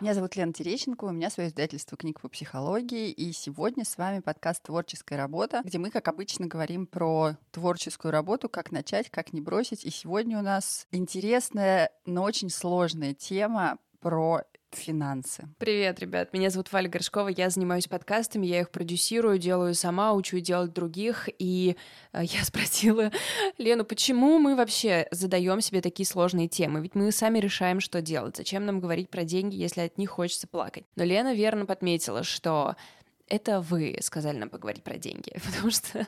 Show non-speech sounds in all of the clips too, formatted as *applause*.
Меня зовут Лена Терещенко, у меня свое издательство книг по психологии, и сегодня с вами подкаст «Творческая работа», где мы, как обычно, говорим про творческую работу, как начать, как не бросить. И сегодня у нас интересная, но очень сложная тема про финансы. Привет, ребят. Меня зовут Валя Горшкова. Я занимаюсь подкастами, я их продюсирую, делаю сама, учу делать других. И э, я спросила *laughs* Лену, почему мы вообще задаем себе такие сложные темы? Ведь мы сами решаем, что делать. Зачем нам говорить про деньги, если от них хочется плакать? Но Лена верно подметила, что это вы сказали нам поговорить про деньги, *laughs* потому что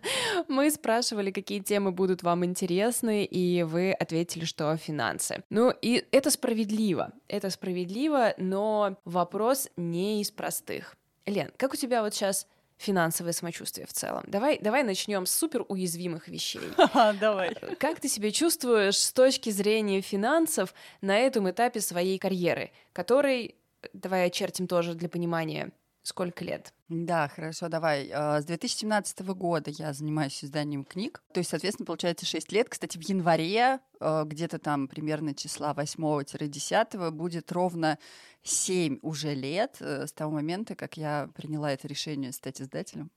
мы спрашивали, какие темы будут вам интересны, и вы ответили, что финансы. Ну и это справедливо, это справедливо, но вопрос не из простых. Лен, как у тебя вот сейчас финансовое самочувствие в целом. Давай, давай начнем с супер уязвимых вещей. *laughs* Давай. Как ты себя чувствуешь с точки зрения финансов на этом этапе своей карьеры, который, давай очертим тоже для понимания, сколько лет? Да, хорошо, давай. А, с 2017 года я занимаюсь изданием книг. То есть, соответственно, получается 6 лет. Кстати, в январе, а, где-то там примерно числа 8-10, будет ровно 7 уже лет э, с того момента, как я приняла это решение стать издателем.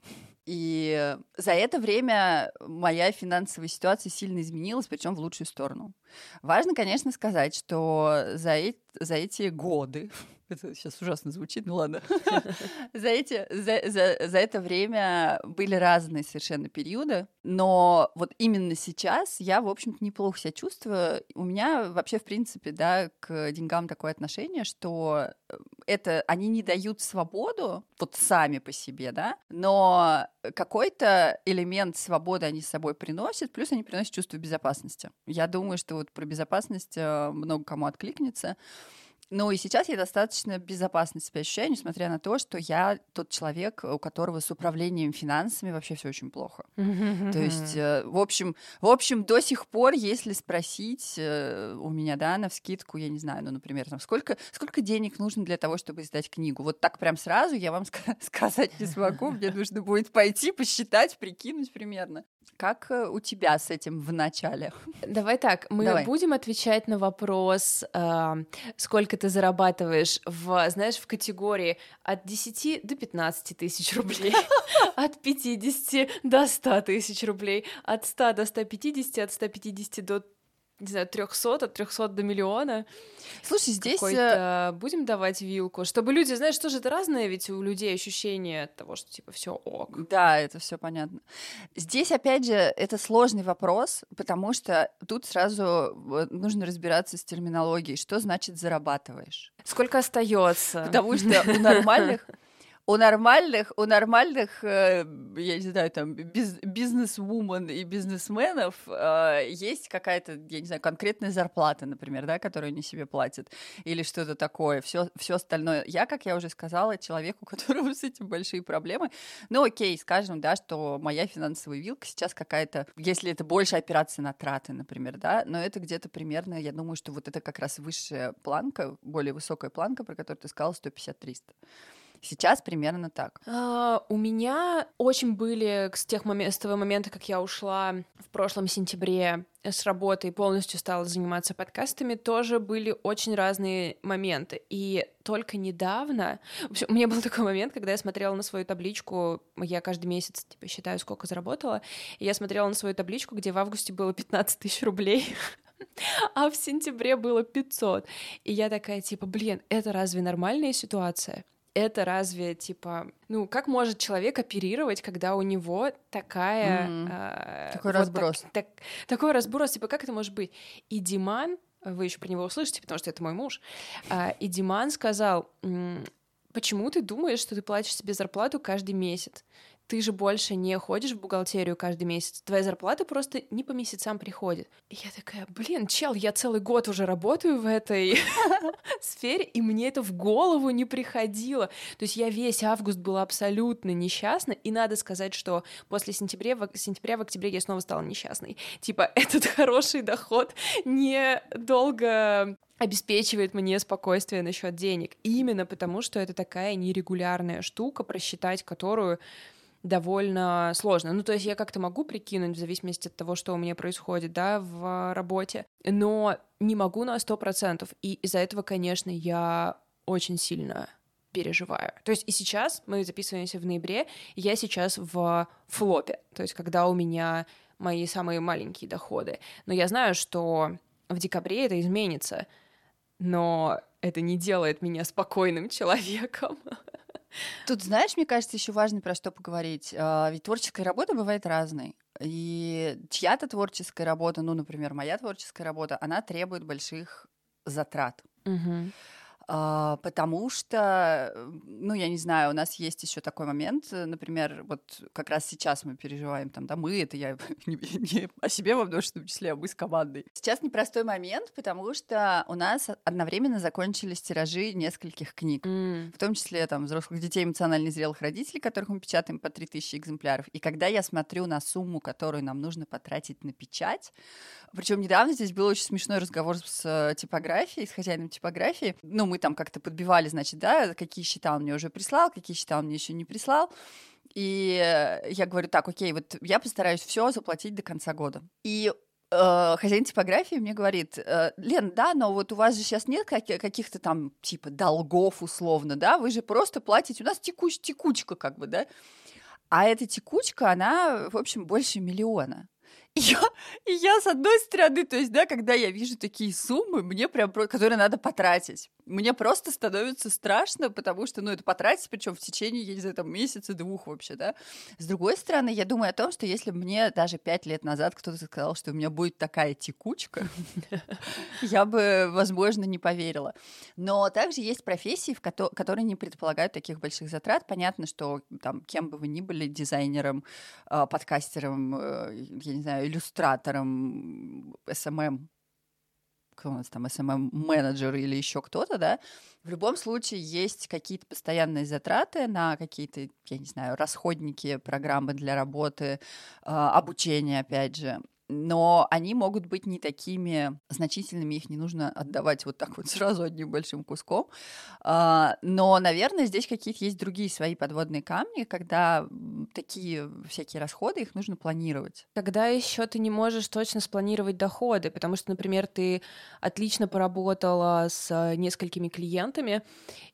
И за это время моя финансовая ситуация сильно изменилась, причем в лучшую сторону. Важно, конечно, сказать, что за, э за эти годы, это сейчас ужасно звучит, ну ладно, *laughs* *laughs* за, эти, за, за, за это время были разные совершенно периоды, но вот именно сейчас я, в общем-то, неплохо себя чувствую. У меня вообще, в принципе, да, к деньгам такое отношение, что э, это они не дают свободу вот сами по себе, да, но какой-то элемент свободы они с собой приносят, плюс они приносят чувство безопасности. Я думаю, что вот про безопасность э, много кому откликнется. Ну и сейчас я достаточно безопасно себя ощущаю, несмотря на то, что я тот человек, у которого с управлением финансами вообще все очень плохо. То есть, э, в общем, в общем, до сих пор, если спросить э, у меня, да, на вскидку, я не знаю, ну, например, там, сколько, сколько денег нужно для того, чтобы издать книгу? Вот так прям сразу я вам *laughs* сказать не смогу, мне нужно будет пойти, посчитать, прикинуть примерно. Как э, у тебя с этим в начале? *laughs* Давай так, мы Давай. будем отвечать на вопрос, э, сколько ты зарабатываешь в, знаешь, в категории от 10 до 15 *laughs* тысяч рублей, от 50 до 100 тысяч рублей, от 100 до 150, от 150 до не знаю, 300, от 300 до миллиона. Слушай, здесь... Э, будем давать вилку, чтобы люди, знаешь, тоже это разное, ведь у людей ощущение того, что типа все ок. Да, это все понятно. Здесь, опять же, это сложный вопрос, потому что тут сразу нужно разбираться с терминологией, что значит зарабатываешь. Сколько остается? Потому что у *laughs* нормальных у нормальных, у нормальных, э, я не знаю, там, биз, бизнес-вумен и бизнесменов э, есть какая-то, я не знаю, конкретная зарплата, например, да, которую они себе платят, или что-то такое, все, все остальное. Я, как я уже сказала, человек, у которого с этим большие проблемы. Ну, окей, скажем, да, что моя финансовая вилка сейчас какая-то, если это больше операция на траты, например, да, но это где-то примерно, я думаю, что вот это как раз высшая планка, более высокая планка, про которую ты сказала, 150-300. Сейчас примерно так. А, у меня очень были с, тех момент, с того момента, как я ушла в прошлом сентябре с работы и полностью стала заниматься подкастами, тоже были очень разные моменты. И только недавно... У меня был *laughs* такой момент, когда я смотрела на свою табличку, я каждый месяц типа считаю, сколько заработала, и я смотрела на свою табличку, где в августе было 15 тысяч рублей, *laughs* а в сентябре было 500. И я такая, типа, блин, это разве нормальная ситуация? Это разве типа, ну как может человек оперировать, когда у него такая mm-hmm. э, такой вот разброс, так, так, такой разброс, типа как это может быть? И Диман, вы еще про него услышите, потому что это мой муж, э, и Диман сказал, почему ты думаешь, что ты платишь себе зарплату каждый месяц? Ты же больше не ходишь в бухгалтерию каждый месяц, твоя зарплата просто не по месяцам приходит. И я такая, блин, чел, я целый год уже работаю в этой *laughs* сфере, и мне это в голову не приходило. То есть я весь август была абсолютно несчастна, и надо сказать, что после сентября, в, сентября в октябре я снова стала несчастной. Типа, *laughs* этот хороший доход недолго обеспечивает мне спокойствие насчет денег. Именно потому, что это такая нерегулярная штука, просчитать которую довольно сложно. Ну, то есть я как-то могу прикинуть в зависимости от того, что у меня происходит, да, в работе, но не могу на сто процентов. И из-за этого, конечно, я очень сильно переживаю. То есть и сейчас мы записываемся в ноябре, я сейчас в флопе, то есть когда у меня мои самые маленькие доходы. Но я знаю, что в декабре это изменится, но это не делает меня спокойным *laughs* человеком. Тут, знаешь, мне кажется, еще важно про что поговорить. А, ведь творческая работа бывает разной. И чья-то творческая работа, ну, например, моя творческая работа, она требует больших затрат. Угу. А, потому что, ну, я не знаю, у нас есть еще такой момент, э, например, вот как раз сейчас мы переживаем, там, да, мы, это я *laughs* не, не о себе во множественном числе, а мы с командой. Сейчас непростой момент, потому что у нас одновременно закончились тиражи нескольких книг, mm. в том числе, там, взрослых детей эмоционально зрелых родителей, которых мы печатаем по 3000 экземпляров. И когда я смотрю на сумму, которую нам нужно потратить на печать, причем недавно здесь был очень смешной разговор с э, типографией, с хозяином типографии, ну, мы там как-то подбивали, значит, да, какие счета он мне уже прислал, какие счета он мне еще не прислал. И я говорю, так, окей, вот я постараюсь все заплатить до конца года. И э, хозяин типографии мне говорит, э, Лен, да, но вот у вас же сейчас нет каких-то там типа долгов условно, да, вы же просто платите, у нас текуч, текучка как бы, да, а эта текучка, она, в общем, больше миллиона. Я, я, с одной стороны, то есть, да, когда я вижу такие суммы, мне прям, которые надо потратить, мне просто становится страшно, потому что, ну, это потратить, причем в течение, я не знаю, там, месяца-двух вообще, да. С другой стороны, я думаю о том, что если мне даже пять лет назад кто-то сказал, что у меня будет такая текучка, *laughs* я бы, возможно, не поверила. Но также есть профессии, которые не предполагают таких больших затрат. Понятно, что там, кем бы вы ни были, дизайнером, а, подкастером, э, я не знаю, иллюстратором, SMM, кто у нас там, SMM-менеджер или еще кто-то, да, в любом случае есть какие-то постоянные затраты на какие-то, я не знаю, расходники, программы для работы, а, обучение, опять же но они могут быть не такими значительными, их не нужно отдавать вот так вот сразу одним большим куском. А, но, наверное, здесь какие-то есть другие свои подводные камни, когда такие всякие расходы, их нужно планировать. Когда еще ты не можешь точно спланировать доходы, потому что, например, ты отлично поработала с несколькими клиентами,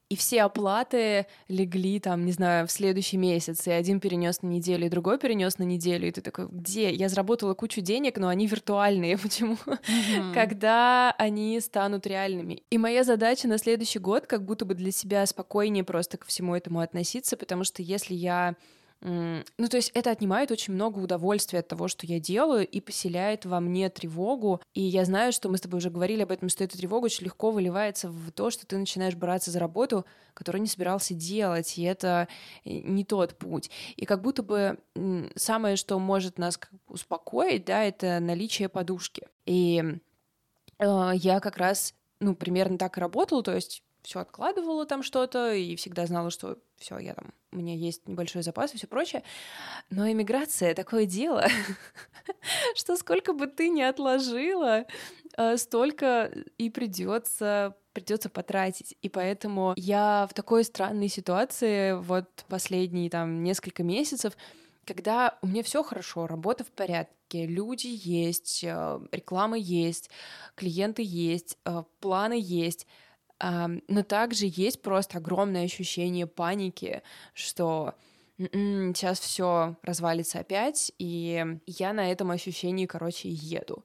и все оплаты легли там, не знаю, в следующий месяц, и один перенес на неделю, и другой перенес на неделю, и ты такой, где? Я заработала кучу денег, но они виртуальные, *laughs* почему? Mm-hmm. Когда они станут реальными? И моя задача на следующий год как будто бы для себя спокойнее просто ко всему этому относиться, потому что если я ну, то есть это отнимает очень много удовольствия от того, что я делаю, и поселяет во мне тревогу. И я знаю, что мы с тобой уже говорили об этом, что эта тревога очень легко выливается в то, что ты начинаешь браться за работу, которую не собирался делать, и это э, не тот путь. И как будто бы самое, что может нас успокоить, да, это наличие подушки. И э, я как раз, ну, примерно так и работала, то есть все откладывала там что-то и всегда знала, что все, я там, у меня есть небольшой запас и все прочее. Но иммиграция такое дело, *laughs* что сколько бы ты ни отложила, э, столько и придется придется потратить. И поэтому я в такой странной ситуации вот последние там несколько месяцев, когда у меня все хорошо, работа в порядке, люди есть, э, реклама есть, клиенты есть, э, планы есть, но также есть просто огромное ощущение паники, что «М-м, сейчас все развалится опять, и я на этом ощущении, короче, еду.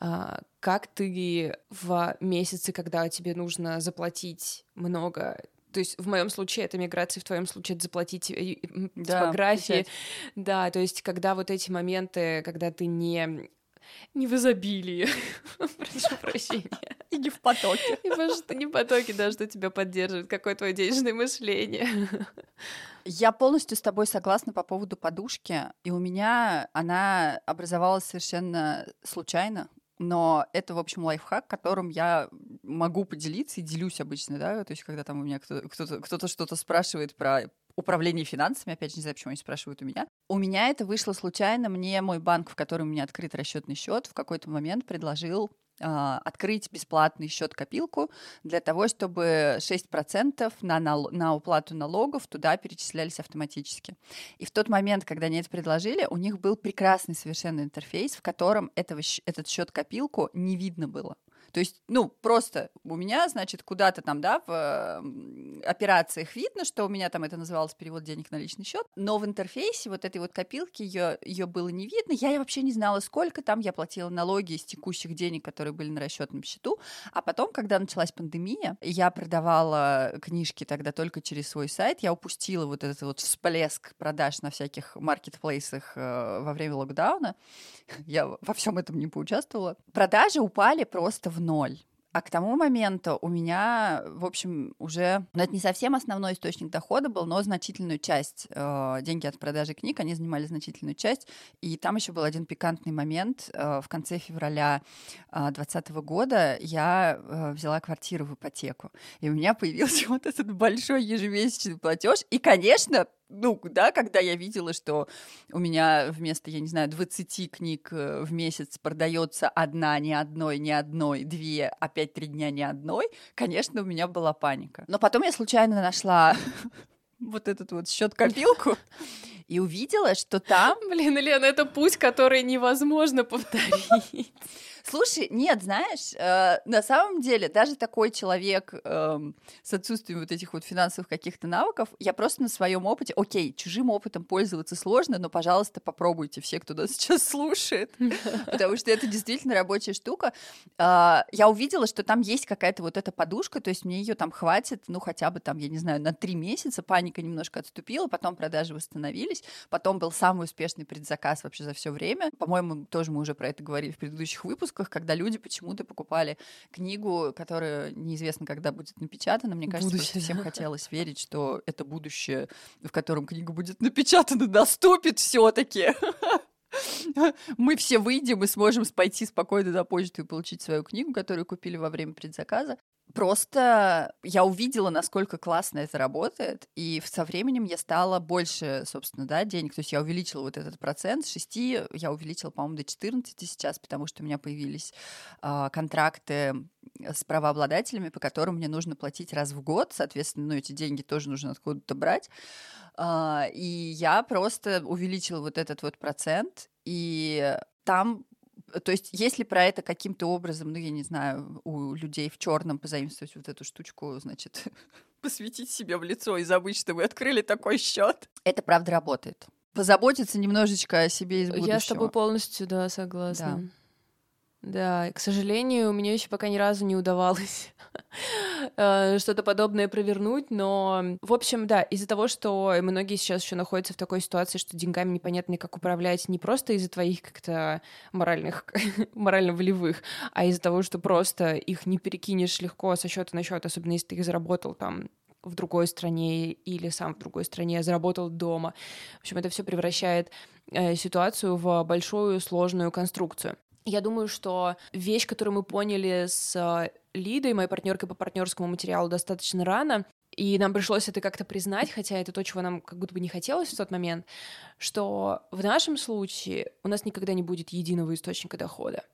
А, как ты в месяцы, когда тебе нужно заплатить много то есть в моем случае это миграция, в твоем случае это заплатить э, да, типографии. Да, то есть когда вот эти моменты, когда ты не не в изобилии, *laughs* прошу прощения. И не в потоке. И потому что не в потоке, да, что тебя поддерживает, какое твое денежное мышление. Я полностью с тобой согласна по поводу подушки, и у меня она образовалась совершенно случайно, но это, в общем, лайфхак, которым я могу поделиться и делюсь обычно, да, то есть когда там у меня кто-то, кто-то что-то спрашивает про управление финансами, опять же, не знаю, почему они спрашивают у меня. У меня это вышло случайно, мне мой банк, в котором у меня открыт расчетный счет, в какой-то момент предложил а, открыть бесплатный счет-копилку для того, чтобы 6% на, на уплату налогов туда перечислялись автоматически. И в тот момент, когда они это предложили, у них был прекрасный совершенно интерфейс, в котором этого, этот счет-копилку не видно было. То есть, ну, просто у меня, значит, куда-то там, да, в операциях видно, что у меня там это называлось перевод денег на личный счет, но в интерфейсе вот этой вот копилки ее, ее было не видно. Я вообще не знала, сколько там. Я платила налоги из текущих денег, которые были на расчетном счету. А потом, когда началась пандемия, я продавала книжки тогда только через свой сайт. Я упустила вот этот вот всплеск продаж на всяких маркетплейсах э, во время локдауна. Я во всем этом не поучаствовала. Продажи упали просто в ноль. А к тому моменту у меня, в общем, уже, ну, это не совсем основной источник дохода был, но значительную часть, э, деньги от продажи книг, они занимали значительную часть. И там еще был один пикантный момент. Э, в конце февраля 2020 э, года я э, взяла квартиру в ипотеку. И у меня появился *laughs* вот этот большой ежемесячный платеж. И, конечно, ну, да, когда я видела, что у меня вместо, я не знаю, 20 книг э, в месяц продается одна, не одной, не одной, две, опять три дня не одной, конечно, у меня была паника. Но потом я случайно нашла *laughs* вот этот вот счет-копилку и увидела, что там... Блин, Лена, это путь, который невозможно повторить. *laughs* Слушай, нет, знаешь, э, на самом деле даже такой человек э, с отсутствием вот этих вот финансовых каких-то навыков, я просто на своем опыте, окей, чужим опытом пользоваться сложно, но, пожалуйста, попробуйте все, кто нас *laughs* сейчас слушает, потому что это действительно рабочая штука. Э, я увидела, что там есть какая-то вот эта подушка, то есть мне ее там хватит, ну хотя бы там, я не знаю, на три месяца, паника немножко отступила, потом продажи восстановились, потом был самый успешный предзаказ вообще за все время. По-моему, тоже мы уже про это говорили в предыдущих выпусках выпусках, когда люди почему-то покупали книгу, которая неизвестно, когда будет напечатана. Мне кажется, будущее. всем хотелось верить, что это будущее, в котором книга будет напечатана, наступит все-таки. Мы все выйдем и сможем пойти спокойно на почту и получить свою книгу, которую купили во время предзаказа. Просто я увидела, насколько классно это работает, и со временем я стала больше, собственно, да, денег. То есть я увеличила вот этот процент с 6, я увеличила, по-моему, до 14 сейчас, потому что у меня появились э, контракты с правообладателями, по которым мне нужно платить раз в год, соответственно, ну, эти деньги тоже нужно откуда-то брать. Э, и я просто увеличила вот этот вот процент, и там то есть, если про это каким-то образом, ну, я не знаю, у людей в черном позаимствовать вот эту штучку, значит, *laughs* посветить себе в лицо и забыть, что вы открыли такой счет, это правда работает. Позаботиться немножечко о себе из будущего. Я с тобой полностью, да, согласна. Да. Да, к сожалению, мне еще пока ни разу не удавалось *laughs* э, что-то подобное провернуть, но, в общем, да, из-за того, что многие сейчас еще находятся в такой ситуации, что деньгами непонятно как управлять, не просто из-за твоих как-то моральных, *laughs* морально-волевых, а из-за того, что просто их не перекинешь легко со счета на счет, особенно если ты их заработал там в другой стране или сам в другой стране, заработал дома. В общем, это все превращает э, ситуацию в большую сложную конструкцию. Я думаю, что вещь, которую мы поняли с э, Лидой, моей партнеркой по партнерскому материалу, достаточно рано, и нам пришлось это как-то признать, хотя это то, чего нам как будто бы не хотелось в тот момент, что в нашем случае у нас никогда не будет единого источника дохода.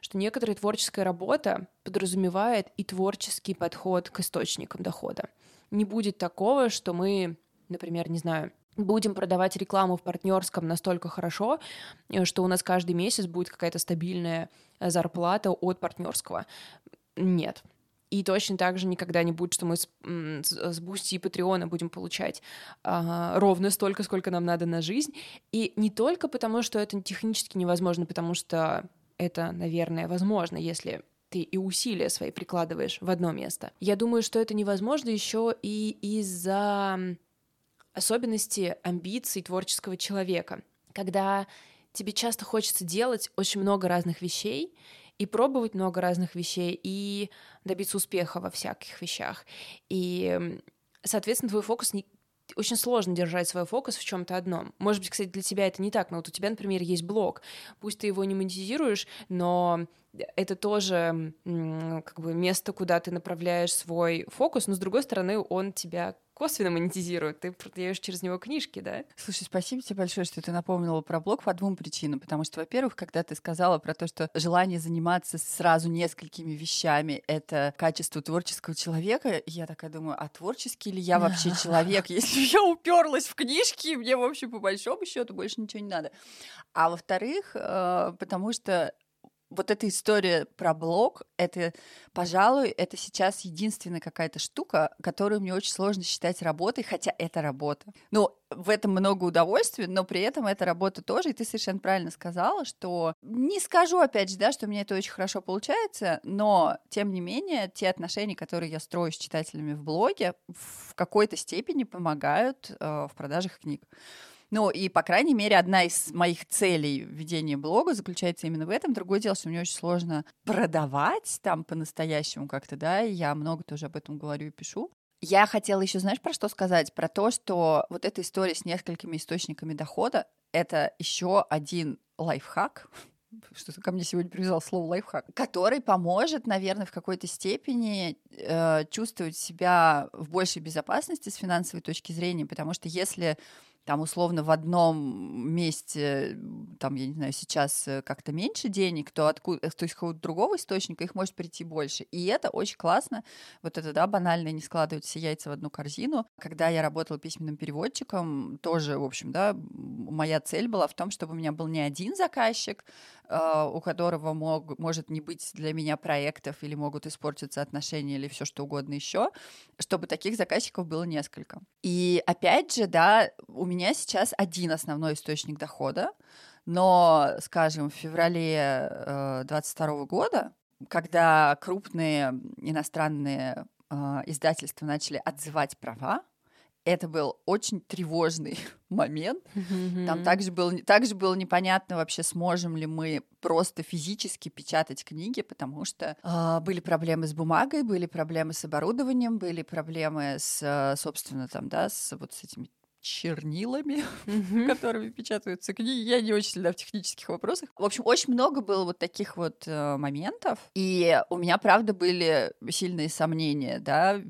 Что некоторая творческая работа подразумевает и творческий подход к источникам дохода. Не будет такого, что мы, например, не знаю, будем продавать рекламу в партнерском настолько хорошо, э, что у нас каждый месяц будет какая-то стабильная э, зарплата от партнерского. Нет. И точно так же никогда не будет, что мы с, с Бусти и Патреона будем получать а, ровно столько, сколько нам надо на жизнь. И не только потому, что это технически невозможно, потому что это, наверное, возможно, если ты и усилия свои прикладываешь в одно место. Я думаю, что это невозможно еще и из-за особенности амбиций творческого человека, когда тебе часто хочется делать очень много разных вещей и пробовать много разных вещей и добиться успеха во всяких вещах. И, соответственно, твой фокус не, очень сложно держать свой фокус в чем-то одном. Может быть, кстати, для тебя это не так, но вот у тебя, например, есть блог. Пусть ты его не монетизируешь, но это тоже как бы место, куда ты направляешь свой фокус, но с другой стороны, он тебя косвенно монетизирует, ты продаешь через него книжки, да? Слушай, спасибо тебе большое, что ты напомнила про блог по двум причинам. Потому что, во-первых, когда ты сказала про то, что желание заниматься сразу несколькими вещами — это качество творческого человека, я такая думаю, а творческий ли я вообще *laughs* человек, если я уперлась в книжки, мне, в общем, по большому счету больше ничего не надо. А во-вторых, э, потому что вот эта история про блог, это, пожалуй, это сейчас единственная какая-то штука, которую мне очень сложно считать работой, хотя это работа. Ну, в этом много удовольствия, но при этом это работа тоже, и ты совершенно правильно сказала, что не скажу, опять же, да, что у меня это очень хорошо получается, но, тем не менее, те отношения, которые я строю с читателями в блоге, в какой-то степени помогают э, в продажах книг. Ну, и, по крайней мере, одна из моих целей ведения блога заключается именно в этом. Другое дело, что мне очень сложно продавать там по-настоящему как-то, да, и я много тоже об этом говорю и пишу. Я хотела еще, знаешь, про что сказать? Про то, что вот эта история с несколькими источниками дохода — это еще один лайфхак, *laughs* что-то ко мне сегодня привязал слово лайфхак, который поможет, наверное, в какой-то степени э, чувствовать себя в большей безопасности с финансовой точки зрения, потому что если там условно в одном месте, там, я не знаю, сейчас э, как-то меньше денег, то откуда, э, то есть какого-то другого источника их может прийти больше. И это очень классно. Вот это, да, банально не складывать все яйца в одну корзину. Когда я работала письменным переводчиком, тоже, в общем, да, моя цель была в том, чтобы у меня был не один заказчик, а, у которого мог, может не быть для меня проектов или могут испортиться отношения или все что угодно еще, чтобы таких заказчиков было несколько. И опять же, да, у меня сейчас один основной источник дохода, но, скажем, в феврале 2022 э, года, когда крупные иностранные э, издательства начали отзывать права, это был очень тревожный *laughs* момент. Mm-hmm. Там также, был, также было непонятно вообще, сможем ли мы просто физически печатать книги, потому что э, были проблемы с бумагой, были проблемы с оборудованием, были проблемы с, собственно, там, да, с вот с этими чернилами, *laughs* mm-hmm. которыми печатаются книги. Я не очень сильно в технических вопросах. В общем, очень много было вот таких вот э, моментов, и у меня, правда, были сильные сомнения, да,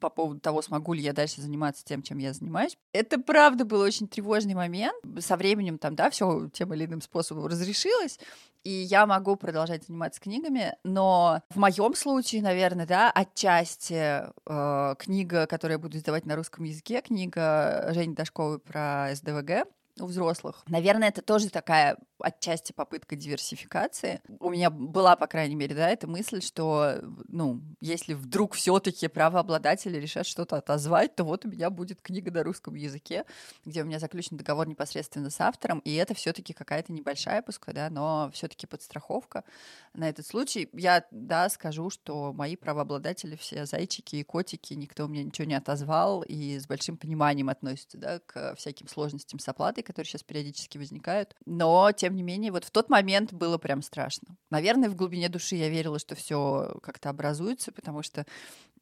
по поводу того, смогу ли я дальше заниматься тем, чем я занимаюсь. Это, правда, был очень тревожный момент. Со временем там, да, все тем или иным способом разрешилось, и я могу продолжать заниматься книгами, но в моем случае, наверное, да, отчасти э, книга, которую я буду издавать на русском языке, книга Жени Дашковой про СДВГ, у взрослых. Наверное, это тоже такая отчасти попытка диверсификации. У меня была, по крайней мере, да, эта мысль, что, ну, если вдруг все-таки правообладатели решат что-то отозвать, то вот у меня будет книга на русском языке, где у меня заключен договор непосредственно с автором, и это все-таки какая-то небольшая пускай, да, но все-таки подстраховка на этот случай. Я, да, скажу, что мои правообладатели все зайчики и котики, никто мне ничего не отозвал и с большим пониманием относятся, да, к всяким сложностям с оплатой, которые сейчас периодически возникают. Но, тем не менее, вот в тот момент было прям страшно. Наверное, в глубине души я верила, что все как-то образуется, потому что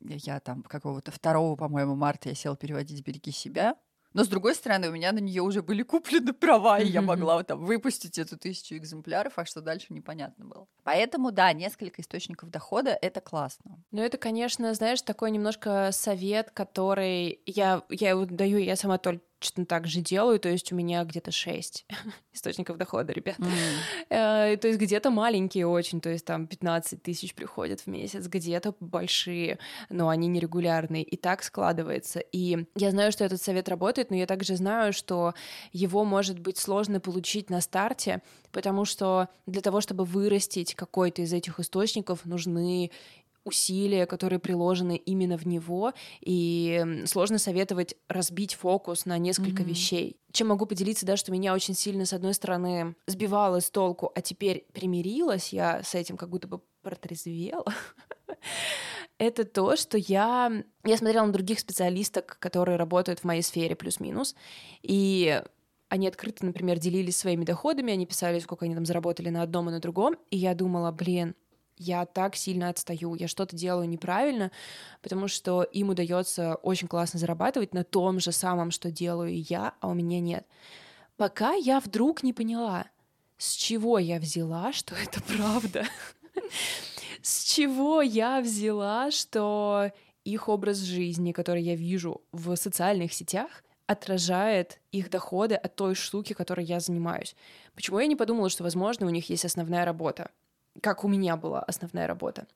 я там какого-то второго, по-моему, марта я села переводить «Береги себя», но, с другой стороны, у меня на нее уже были куплены права, и я могла там выпустить эту тысячу экземпляров, а что дальше непонятно было. Поэтому, да, несколько источников дохода — это классно. Ну, это, конечно, знаешь, такой немножко совет, который я, я его даю, я сама только точно так же делаю, то есть у меня где-то 6 *laughs* источников дохода, ребят. Mm. то есть где-то маленькие очень, то есть там 15 тысяч приходят в месяц, где-то большие, но они нерегулярные, и так складывается. И я знаю, что этот совет работает, но я также знаю, что его может быть сложно получить на старте, потому что для того, чтобы вырастить какой-то из этих источников, нужны усилия, которые приложены именно в него, и сложно советовать разбить фокус на несколько mm-hmm. вещей. Чем могу поделиться, да, что меня очень сильно, с одной стороны, сбивало с толку, а теперь примирилась я с этим, как будто бы протрезвела, *laughs* это то, что я... Я смотрела на других специалисток, которые работают в моей сфере плюс-минус, и они открыто, например, делились своими доходами, они писали, сколько они там заработали на одном и на другом, и я думала, блин, я так сильно отстаю, я что-то делаю неправильно, потому что им удается очень классно зарабатывать на том же самом, что делаю я, а у меня нет. Пока я вдруг не поняла, с чего я взяла, что это *laughs* правда. С чего я взяла, что их образ жизни, который я вижу в социальных сетях, отражает их доходы от той штуки, которой я занимаюсь. Почему я не подумала, что, возможно, у них есть основная работа? Как у меня была основная работа.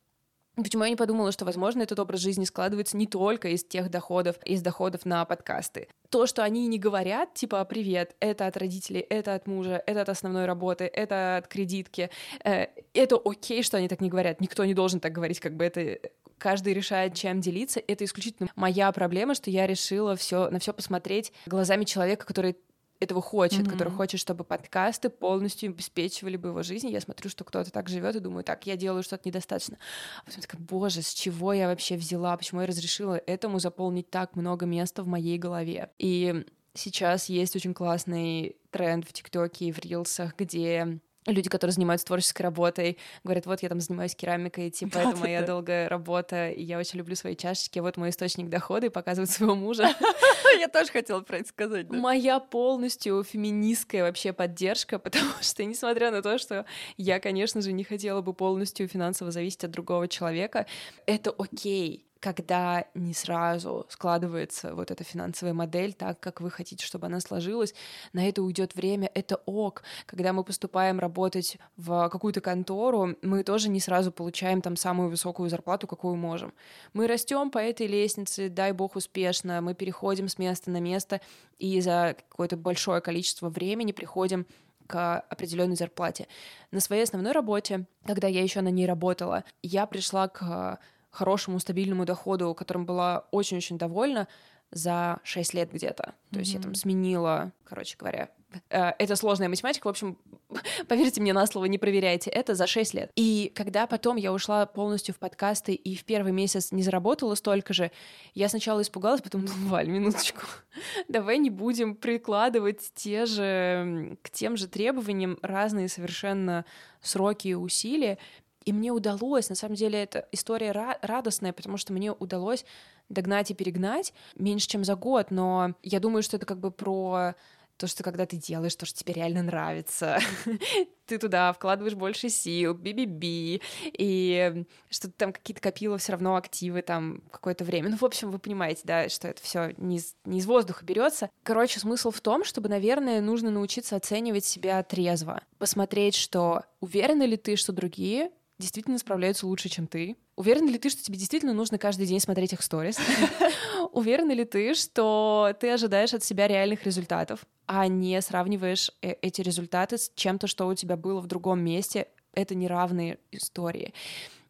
Почему я не подумала, что, возможно, этот образ жизни складывается не только из тех доходов, из доходов на подкасты. То, что они не говорят, типа «привет», это от родителей, это от мужа, это от основной работы, это от кредитки, э, это окей, что они так не говорят. Никто не должен так говорить, как бы это каждый решает, чем делиться. Это исключительно моя проблема, что я решила все на все посмотреть глазами человека, который этого хочет, mm-hmm. который хочет, чтобы подкасты полностью обеспечивали бы его жизнь. Я смотрю, что кто-то так живет и думаю, так, я делаю что-то недостаточно. А потом такая, боже, с чего я вообще взяла, почему я разрешила этому заполнить так много места в моей голове. И сейчас есть очень классный тренд в ТикТоке и в Рилсах, где люди, которые занимаются творческой работой, говорят, вот я там занимаюсь керамикой, типа, это моя долгая работа, и я очень люблю свои чашечки, вот мой источник дохода, и показывают своего мужа. *laughs* Я тоже хотела про это сказать. Моя полностью феминистская вообще поддержка, *laughs* потому что, несмотря на то, что я, конечно же, не хотела бы полностью финансово зависеть от другого человека, это окей когда не сразу складывается вот эта финансовая модель так, как вы хотите, чтобы она сложилась, на это уйдет время, это ок. Когда мы поступаем работать в какую-то контору, мы тоже не сразу получаем там самую высокую зарплату, какую можем. Мы растем по этой лестнице, дай бог успешно, мы переходим с места на место, и за какое-то большое количество времени приходим к определенной зарплате. На своей основной работе, когда я еще на ней работала, я пришла к хорошему стабильному доходу, которым была очень-очень довольна за 6 лет где-то. То mm-hmm. есть я там сменила, короче говоря, э, это сложная математика, в общем, *laughs* поверьте мне на слово, не проверяйте, это за 6 лет. И когда потом я ушла полностью в подкасты и в первый месяц не заработала столько же, я сначала испугалась, потом думала, *laughs* Валь, минуточку, *laughs* давай не будем прикладывать те же, к тем же требованиям разные совершенно сроки и усилия, и мне удалось, на самом деле, это история радостная, потому что мне удалось догнать и перегнать меньше, чем за год, но я думаю, что это как бы про то, что когда ты делаешь то, что тебе реально нравится, *laughs* ты туда вкладываешь больше сил, би-би-би, и что там какие-то копила все равно активы там какое-то время. Ну, в общем, вы понимаете, да, что это все не из, не из воздуха берется. Короче, смысл в том, чтобы, наверное, нужно научиться оценивать себя трезво, посмотреть, что уверены ли ты, что другие действительно справляются лучше, чем ты? Уверена ли ты, что тебе действительно нужно каждый день смотреть их сторис? *laughs* Уверена ли ты, что ты ожидаешь от себя реальных результатов, а не сравниваешь э, эти результаты с чем-то, что у тебя было в другом месте? Это неравные истории.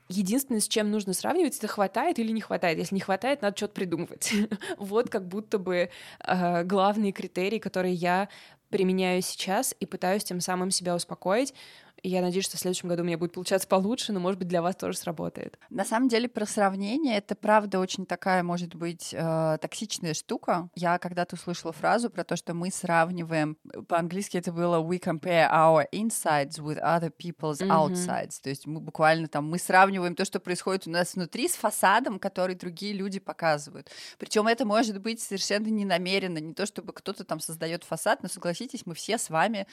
Единственное, с чем нужно сравнивать, это хватает или не хватает. Если не хватает, надо что-то придумывать. *laughs* вот как будто бы э, главные критерии, которые я применяю сейчас и пытаюсь тем самым себя успокоить, и я надеюсь, что в следующем году у меня будет получаться получше, но, может быть, для вас тоже сработает. На самом деле, про сравнение, это правда очень такая, может быть, э, токсичная штука. Я когда-то услышала фразу про то, что мы сравниваем, по-английски это было we compare our insides with other people's mm-hmm. outsides. То есть мы буквально там, мы сравниваем то, что происходит у нас внутри с фасадом, который другие люди показывают. Причем это может быть совершенно не намеренно, не то чтобы кто-то там создает фасад, но согласитесь, мы все с вами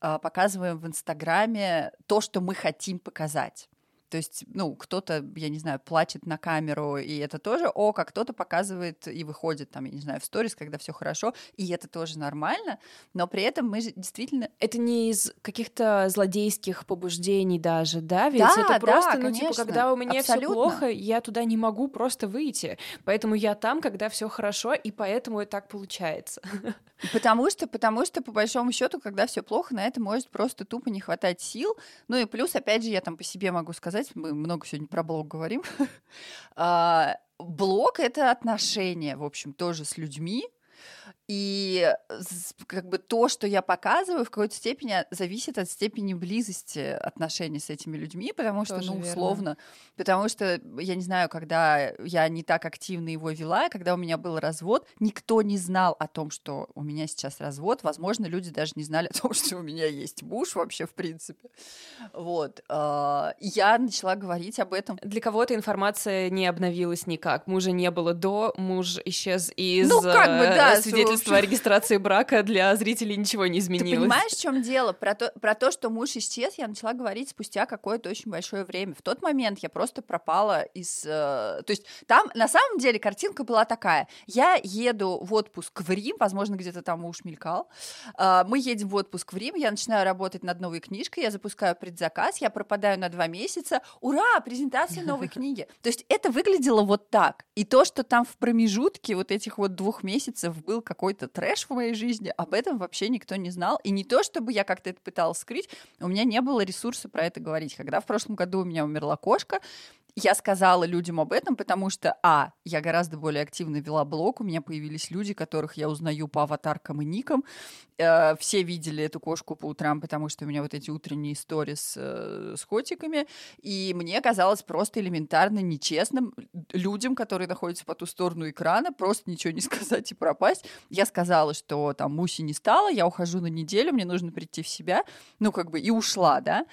э, показываем в Инстаграме то, что мы хотим показать. То есть, ну, кто-то, я не знаю, плачет на камеру, и это тоже ок, а кто-то показывает и выходит там, я не знаю, в сторис, когда все хорошо, и это тоже нормально, но при этом мы же действительно... Это не из каких-то злодейских побуждений даже, да? Ведь да, это просто, да, ну, конечно, типа, когда у меня все плохо, я туда не могу просто выйти, поэтому я там, когда все хорошо, и поэтому и так получается. *laughs* Потому что, потому что, по большому счету, когда все плохо, на это может просто тупо не хватать сил. Ну и плюс, опять же, я там по себе могу сказать, мы много сегодня про блог говорим. *laughs* А, блог — это отношения, в общем, тоже с людьми, и как бы то, что я показываю, в какой-то степени зависит от степени близости отношений с этими людьми, потому что, Тоже ну, условно, верно. потому что, я не знаю, когда я не так активно его вела, когда у меня был развод, никто не знал о том, что у меня сейчас развод. Возможно, люди даже не знали о том, *laughs* что у меня есть муж вообще, в принципе. Вот. А, я начала говорить об этом. Для кого-то информация не обновилась никак. Мужа не было до, муж исчез из ну, как бы, да, свидетельства свидетельство о регистрации брака для зрителей ничего не изменилось. Ты понимаешь, в чем дело? Про то, про то, что муж исчез, я начала говорить спустя какое-то очень большое время. В тот момент я просто пропала из... Э, то есть там, на самом деле, картинка была такая. Я еду в отпуск в Рим, возможно, где-то там муж мелькал. Э, мы едем в отпуск в Рим, я начинаю работать над новой книжкой, я запускаю предзаказ, я пропадаю на два месяца. Ура! Презентация новой *laughs* книги. То есть это выглядело вот так. И то, что там в промежутке вот этих вот двух месяцев был какой-то трэш в моей жизни, об этом вообще никто не знал. И не то, чтобы я как-то это пыталась скрыть, у меня не было ресурса про это говорить. Когда в прошлом году у меня умерла кошка, я сказала людям об этом, потому что, а, я гораздо более активно вела блог, у меня появились люди, которых я узнаю по аватаркам и никам. Э, все видели эту кошку по утрам, потому что у меня вот эти утренние истории с, э, с котиками, и мне казалось просто элементарно нечестным людям, которые находятся по ту сторону экрана, просто ничего не *laughs* сказать и пропасть. Я сказала, что там Муси не стало, я ухожу на неделю, мне нужно прийти в себя, ну, как бы, и ушла, да.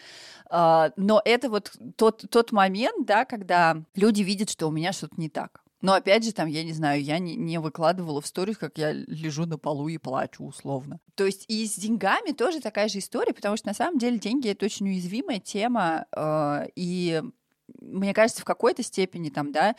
А, но это вот тот, тот момент, да, когда люди видят, что у меня что-то не так. Но опять же, там, я не знаю, я не, не выкладывала в сторис, как я лежу на полу и плачу, условно. То есть и с деньгами тоже такая же история, потому что на самом деле деньги это очень уязвимая тема, э, и мне кажется, в какой-то степени там, да,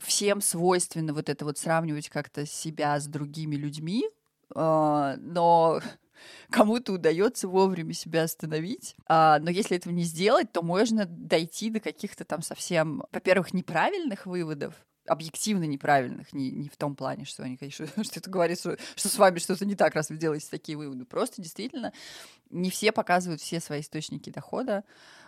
всем свойственно вот это вот сравнивать как-то себя с другими людьми, э, но *laughs* кому-то удается вовремя себя остановить. А, но если этого не сделать, то можно дойти до каких-то там совсем, во-первых, неправильных выводов, объективно неправильных, не, не в том плане, что они, конечно, *laughs* что это говорит, что, что с вами что-то не так, раз вы делаете такие выводы. Просто действительно не все показывают все свои источники дохода,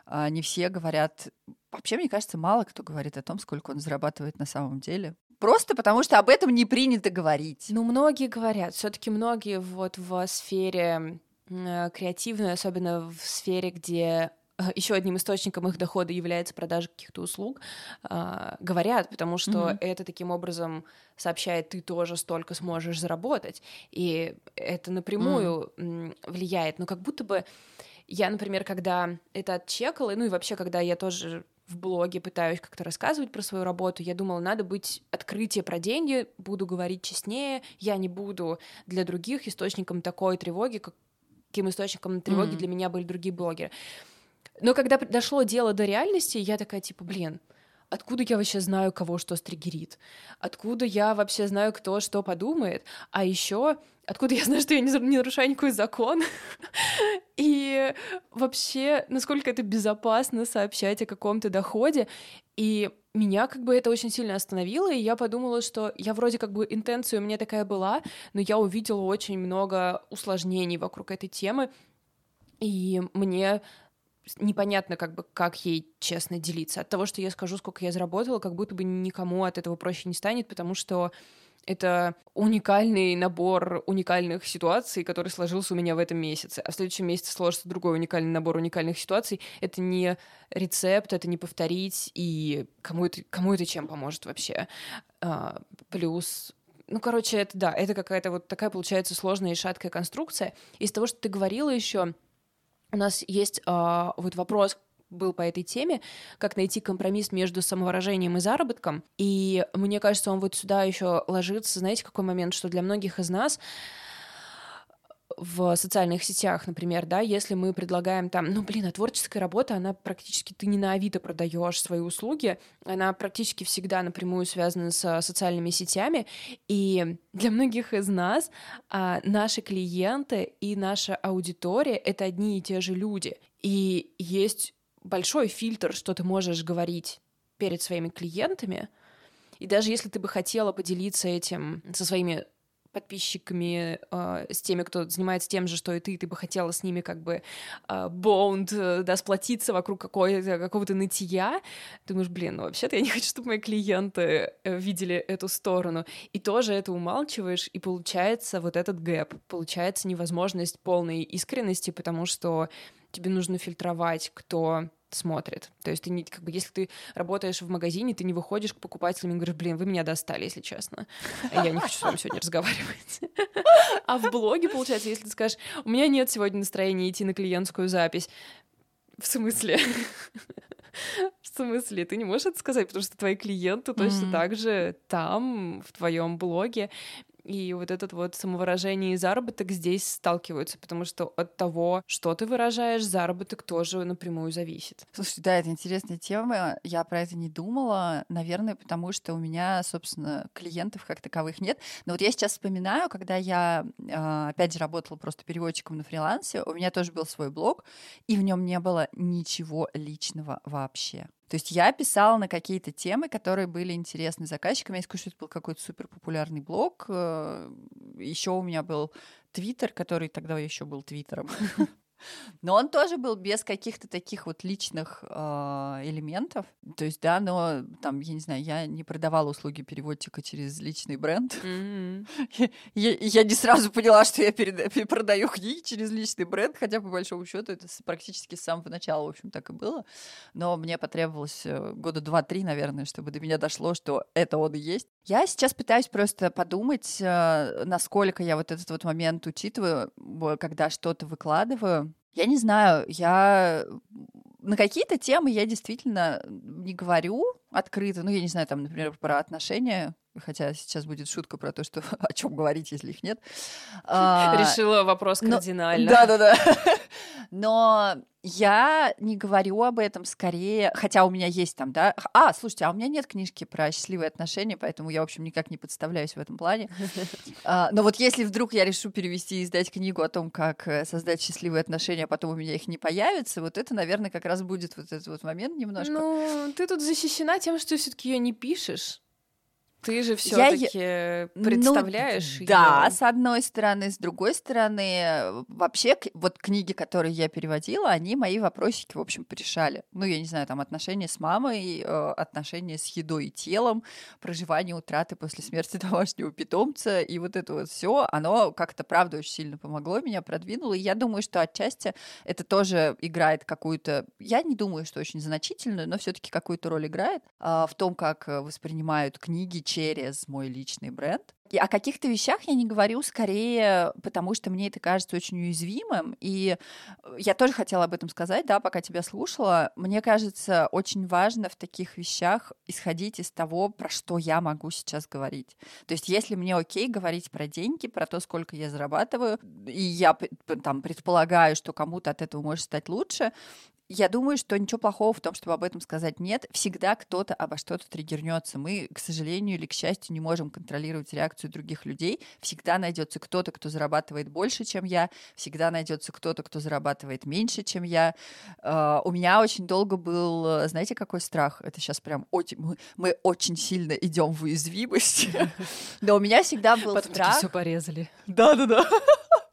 а не все говорят... Вообще, мне кажется, мало кто говорит о том, сколько он зарабатывает на самом деле. Просто потому, что об этом не принято говорить. Ну, многие говорят. все таки многие вот в сфере э, креативной, особенно в сфере, где э, еще одним источником их дохода является продажа каких-то услуг, э, говорят, потому что mm-hmm. это таким образом сообщает, ты тоже столько сможешь заработать, и это напрямую mm-hmm. влияет. Но как будто бы я, например, когда это отчекала, ну и вообще, когда я тоже в блоге пытаюсь как-то рассказывать про свою работу, я думала, надо быть открытие про деньги, буду говорить честнее, я не буду для других источником такой тревоги, каким источником тревоги mm-hmm. для меня были другие блогеры. Но когда дошло дело до реальности, я такая, типа, блин, откуда я вообще знаю, кого что стригерит? Откуда я вообще знаю, кто что подумает? А еще откуда я знаю, что я не, нарушаю никакой закон? *laughs* И вообще, насколько это безопасно сообщать о каком-то доходе? И меня как бы это очень сильно остановило, и я подумала, что я вроде как бы интенция у меня такая была, но я увидела очень много усложнений вокруг этой темы, и мне непонятно, как бы, как ей честно делиться. От того, что я скажу, сколько я заработала, как будто бы никому от этого проще не станет, потому что это уникальный набор уникальных ситуаций, который сложился у меня в этом месяце. А в следующем месяце сложится другой уникальный набор уникальных ситуаций. Это не рецепт, это не повторить, и кому это, кому это чем поможет вообще. А, плюс ну, короче, это да, это какая-то вот такая получается сложная и шаткая конструкция. Из того, что ты говорила еще, у нас есть э, вот вопрос был по этой теме, как найти компромисс между самовыражением и заработком. И мне кажется, он вот сюда еще ложится, знаете, какой момент, что для многих из нас в социальных сетях, например, да, если мы предлагаем там, ну, блин, а творческая работа, она практически, ты не на Авито продаешь свои услуги, она практически всегда напрямую связана с социальными сетями, и для многих из нас а, наши клиенты и наша аудитория — это одни и те же люди, и есть большой фильтр, что ты можешь говорить перед своими клиентами, и даже если ты бы хотела поделиться этим со своими подписчиками, э, с теми, кто занимается тем же, что и ты, ты бы хотела с ними как бы э, боунд, э, да, сплотиться вокруг какой-то, какого-то нытья, думаешь, блин, ну вообще-то я не хочу, чтобы мои клиенты э, видели эту сторону. И тоже это умалчиваешь, и получается вот этот гэп, получается невозможность полной искренности, потому что тебе нужно фильтровать, кто смотрит. То есть ты не, как бы, если ты работаешь в магазине, ты не выходишь к покупателям и говоришь, блин, вы меня достали, если честно. Я не хочу с вами сегодня разговаривать. А в блоге, получается, если ты скажешь, у меня нет сегодня настроения идти на клиентскую запись, в смысле? В смысле? Ты не можешь это сказать, потому что твои клиенты точно так же там, в твоем блоге. И вот этот вот самовыражение и заработок здесь сталкиваются, потому что от того, что ты выражаешь, заработок тоже напрямую зависит. Слушай, да, это интересная тема. Я про это не думала, наверное, потому что у меня, собственно, клиентов как таковых нет. Но вот я сейчас вспоминаю, когда я, а, опять же, работала просто переводчиком на фрилансе, у меня тоже был свой блог, и в нем не было ничего личного вообще. То есть я писала на какие-то темы, которые были интересны заказчикам. Я скажу, что это был какой-то супер популярный блог. Э, еще у меня был Твиттер, который тогда еще был Твиттером. *laughs* Но он тоже был без каких-то таких вот личных э, элементов. То есть, да, но там, я не знаю, я не продавала услуги переводчика через личный бренд. Mm-hmm. *laughs* я, я не сразу поняла, что я перед, продаю книги через личный бренд, хотя, по большому счету, это практически с самого начала, в общем, так и было. Но мне потребовалось э, года два-три, наверное, чтобы до меня дошло, что это он и есть. Я сейчас пытаюсь просто подумать, э, насколько я вот этот вот момент учитываю, когда что-то выкладываю. Я не знаю, я на какие-то темы я действительно не говорю открыто. Ну, я не знаю, там, например, про отношения, хотя сейчас будет шутка про то, что *laughs* о чем говорить, если их нет. А, Решила вопрос кардинально. Да-да-да. *laughs* Но я не говорю об этом скорее, хотя у меня есть там, да. А, слушайте, а у меня нет книжки про счастливые отношения, поэтому я, в общем, никак не подставляюсь в этом плане. *laughs* А, но вот если вдруг я решу перевести и издать книгу о том, как э, создать счастливые отношения, а потом у меня их не появится, вот это, наверное, как раз будет вот этот вот момент немножко. Ну, ты тут защищена тем, что все-таки ее не пишешь. Ты же все-таки я... представляешь. Ну, да, с одной стороны, с другой стороны, вообще вот книги, которые я переводила, они мои вопросики, в общем, порешали. Ну, я не знаю, там отношения с мамой, э, отношения с едой и телом, проживание утраты после смерти *laughs* домашнего питомца, и вот это вот все, оно как-то, правда, очень сильно помогло, меня продвинуло. И я думаю, что отчасти это тоже играет какую-то, я не думаю, что очень значительную, но все-таки какую-то роль играет а, в том, как воспринимают книги, через мой личный бренд. И о каких-то вещах я не говорю скорее, потому что мне это кажется очень уязвимым. И э, я тоже хотела об этом сказать, да, пока тебя слушала. Мне кажется, очень важно в таких вещах исходить из того, про что я могу сейчас говорить. То есть, если мне окей говорить про деньги, про то, сколько я зарабатываю, и я там предполагаю, что кому-то от этого может стать лучше, я думаю, что ничего плохого в том, чтобы об этом сказать нет. Всегда кто-то обо что-то триггернется. Мы, к сожалению или к счастью, не можем контролировать реакцию других людей. Всегда найдется кто-то, кто зарабатывает больше, чем я. Всегда найдется кто-то, кто зарабатывает меньше, чем я. Uh, у меня очень долго был, знаете, какой страх? Это сейчас прям очень, мы, мы очень сильно идем в уязвимость. *laughs* Но у меня всегда был страх. все порезали. Да, да, да. *laughs*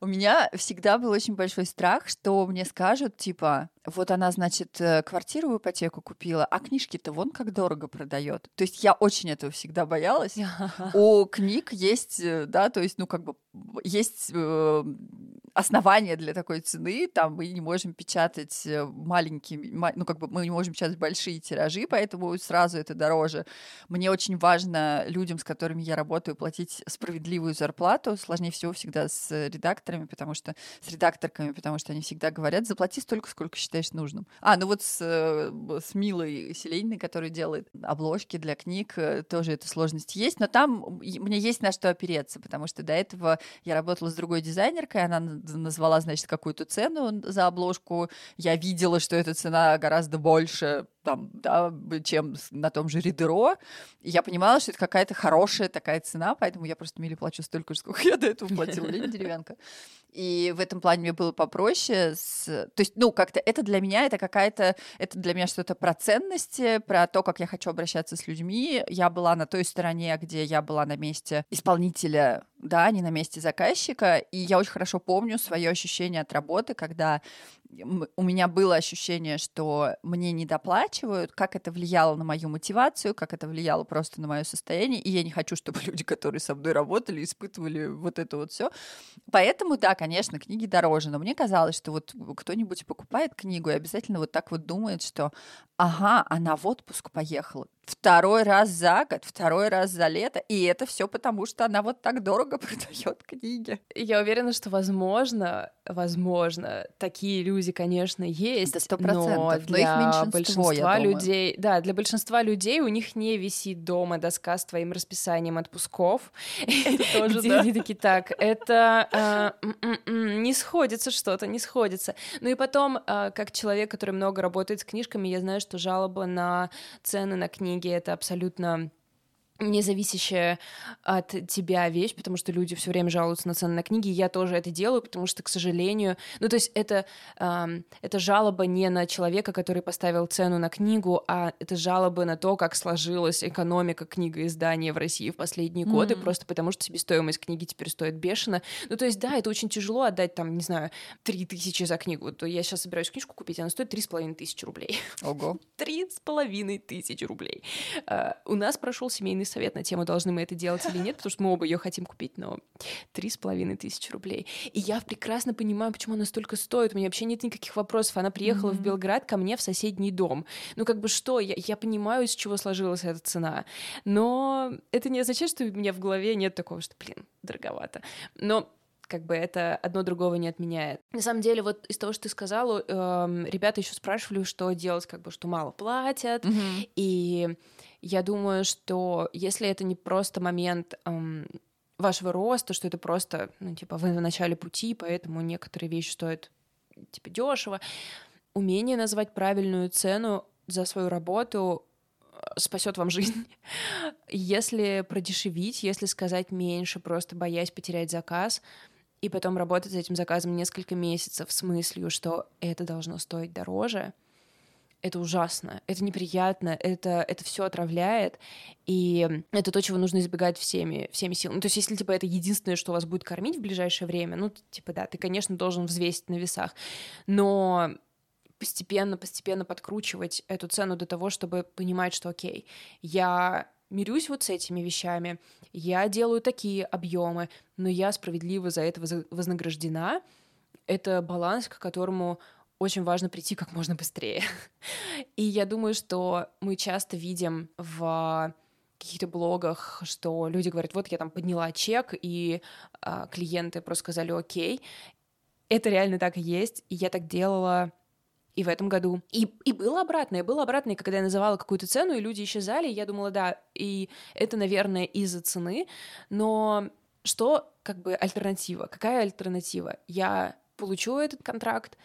У меня всегда был очень большой страх, что мне скажут, типа, вот она, значит, э, квартиру в ипотеку купила, а книжки-то вон как дорого продает. То есть я очень этого всегда боялась. *laughs* У книг есть, э, да, то есть, ну, как бы, есть э, основания для такой цены, там мы не можем печатать маленькие, ну, как бы мы не можем печатать большие тиражи, поэтому сразу это дороже. Мне очень важно людям, с которыми я работаю, платить справедливую зарплату. Сложнее всего всегда с редакторами, потому что с редакторками, потому что они всегда говорят, заплати столько, сколько считаешь нужным. А, ну вот с, э, с Милой Селениной, которая делает обложки для книг, э, тоже эта сложность есть, но там мне есть на что опереться, потому что до этого я работала с другой дизайнеркой, она назвала, значит, какую-то цену за обложку, я видела, что эта цена гораздо больше, там, да, чем на том же Ридеро. я понимала, что это какая-то хорошая такая цена, поэтому я просто Миле плачу столько же, сколько я до этого платила Лене Деревянко. И в этом плане мне было попроще. С... То есть, ну, как-то это для меня, это какая-то, это для меня что-то про ценности, про то, как я хочу обращаться с людьми. Я была на той стороне, где я была на месте исполнителя, да, не на месте заказчика. И я очень хорошо помню свое ощущение от работы, когда у меня было ощущение, что мне не доплачивают, как это влияло на мою мотивацию, как это влияло просто на мое состояние, и я не хочу, чтобы *laughs* люди, которые со мной работали, испытывали вот это вот все. Поэтому, да, конечно, книги дороже, но мне казалось, что вот кто-нибудь покупает книгу и обязательно вот так вот думает, что ага, она в отпуск поехала. Второй раз за год, второй раз за лето, и это все потому, что она вот так дорого *laughs* продает книги. Я уверена, что возможно, возможно, такие люди, конечно, есть, да, но для но большинства людей, да, для большинства людей у них не висит дома доска с твоим расписанием отпусков, *laughs* *laughs* где они такие, так, это а, не сходится что-то, не сходится. Ну и потом, а, как человек, который много работает с книжками, я знаю, что жалоба на цены на книги это абсолютно независящая от тебя вещь, потому что люди все время жалуются на цены на книги, я тоже это делаю, потому что, к сожалению, ну то есть это, эм, это жалоба не на человека, который поставил цену на книгу, а это жалоба на то, как сложилась экономика книгоиздания в России в последние mm-hmm. годы, просто потому что себестоимость книги теперь стоит бешено. Ну то есть да, это очень тяжело отдать там, не знаю, три тысячи за книгу. То я сейчас собираюсь книжку купить, она стоит три с половиной тысячи рублей. Ого. *laughs* Три с половиной тысячи рублей. Uh, у нас прошел семейный совет на тему, должны мы это делать или нет, потому что мы оба ее хотим купить, но три с половиной тысячи рублей. И я прекрасно понимаю, почему она столько стоит. У меня вообще нет никаких вопросов. Она приехала mm-hmm. в Белград ко мне в соседний дом. Ну, как бы что, я, я понимаю, из чего сложилась эта цена. Но это не означает, что у меня в голове нет такого, что, блин, дороговато. Но как бы это одно другого не отменяет. На самом деле, вот из того, что ты сказала, э, ребята еще спрашивали, что делать, как бы, что мало платят, mm-hmm. и я думаю, что если это не просто момент эм, вашего роста, что это просто, ну, типа, вы в начале пути, поэтому некоторые вещи стоят, типа, дешево, умение назвать правильную цену за свою работу э, спасет вам жизнь. *laughs* Если продешевить, если сказать меньше, просто боясь потерять заказ, и потом работать с этим заказом несколько месяцев с мыслью, что это должно стоить дороже — это ужасно, это неприятно, это, это все отравляет, и это то, чего нужно избегать всеми, всеми силами. Ну, то есть, если, типа, это единственное, что вас будет кормить в ближайшее время, ну, типа, да, ты, конечно, должен взвесить на весах, но постепенно, постепенно подкручивать эту цену до того, чтобы понимать, что, окей, я мирюсь вот с этими вещами, я делаю такие объемы, но я справедливо за это вознаграждена. Это баланс, к которому очень важно прийти как можно быстрее. *laughs* И я думаю, что мы часто видим в каких-то блогах, что люди говорят, вот я там подняла чек, и а, клиенты просто сказали окей. Это реально так и есть, и я так делала и в этом году. И, и было обратное, было обратное, когда я называла какую-то цену, и люди исчезали, и я думала, да, и это, наверное, из-за цены, но что как бы альтернатива? Какая альтернатива? Я получу этот контракт,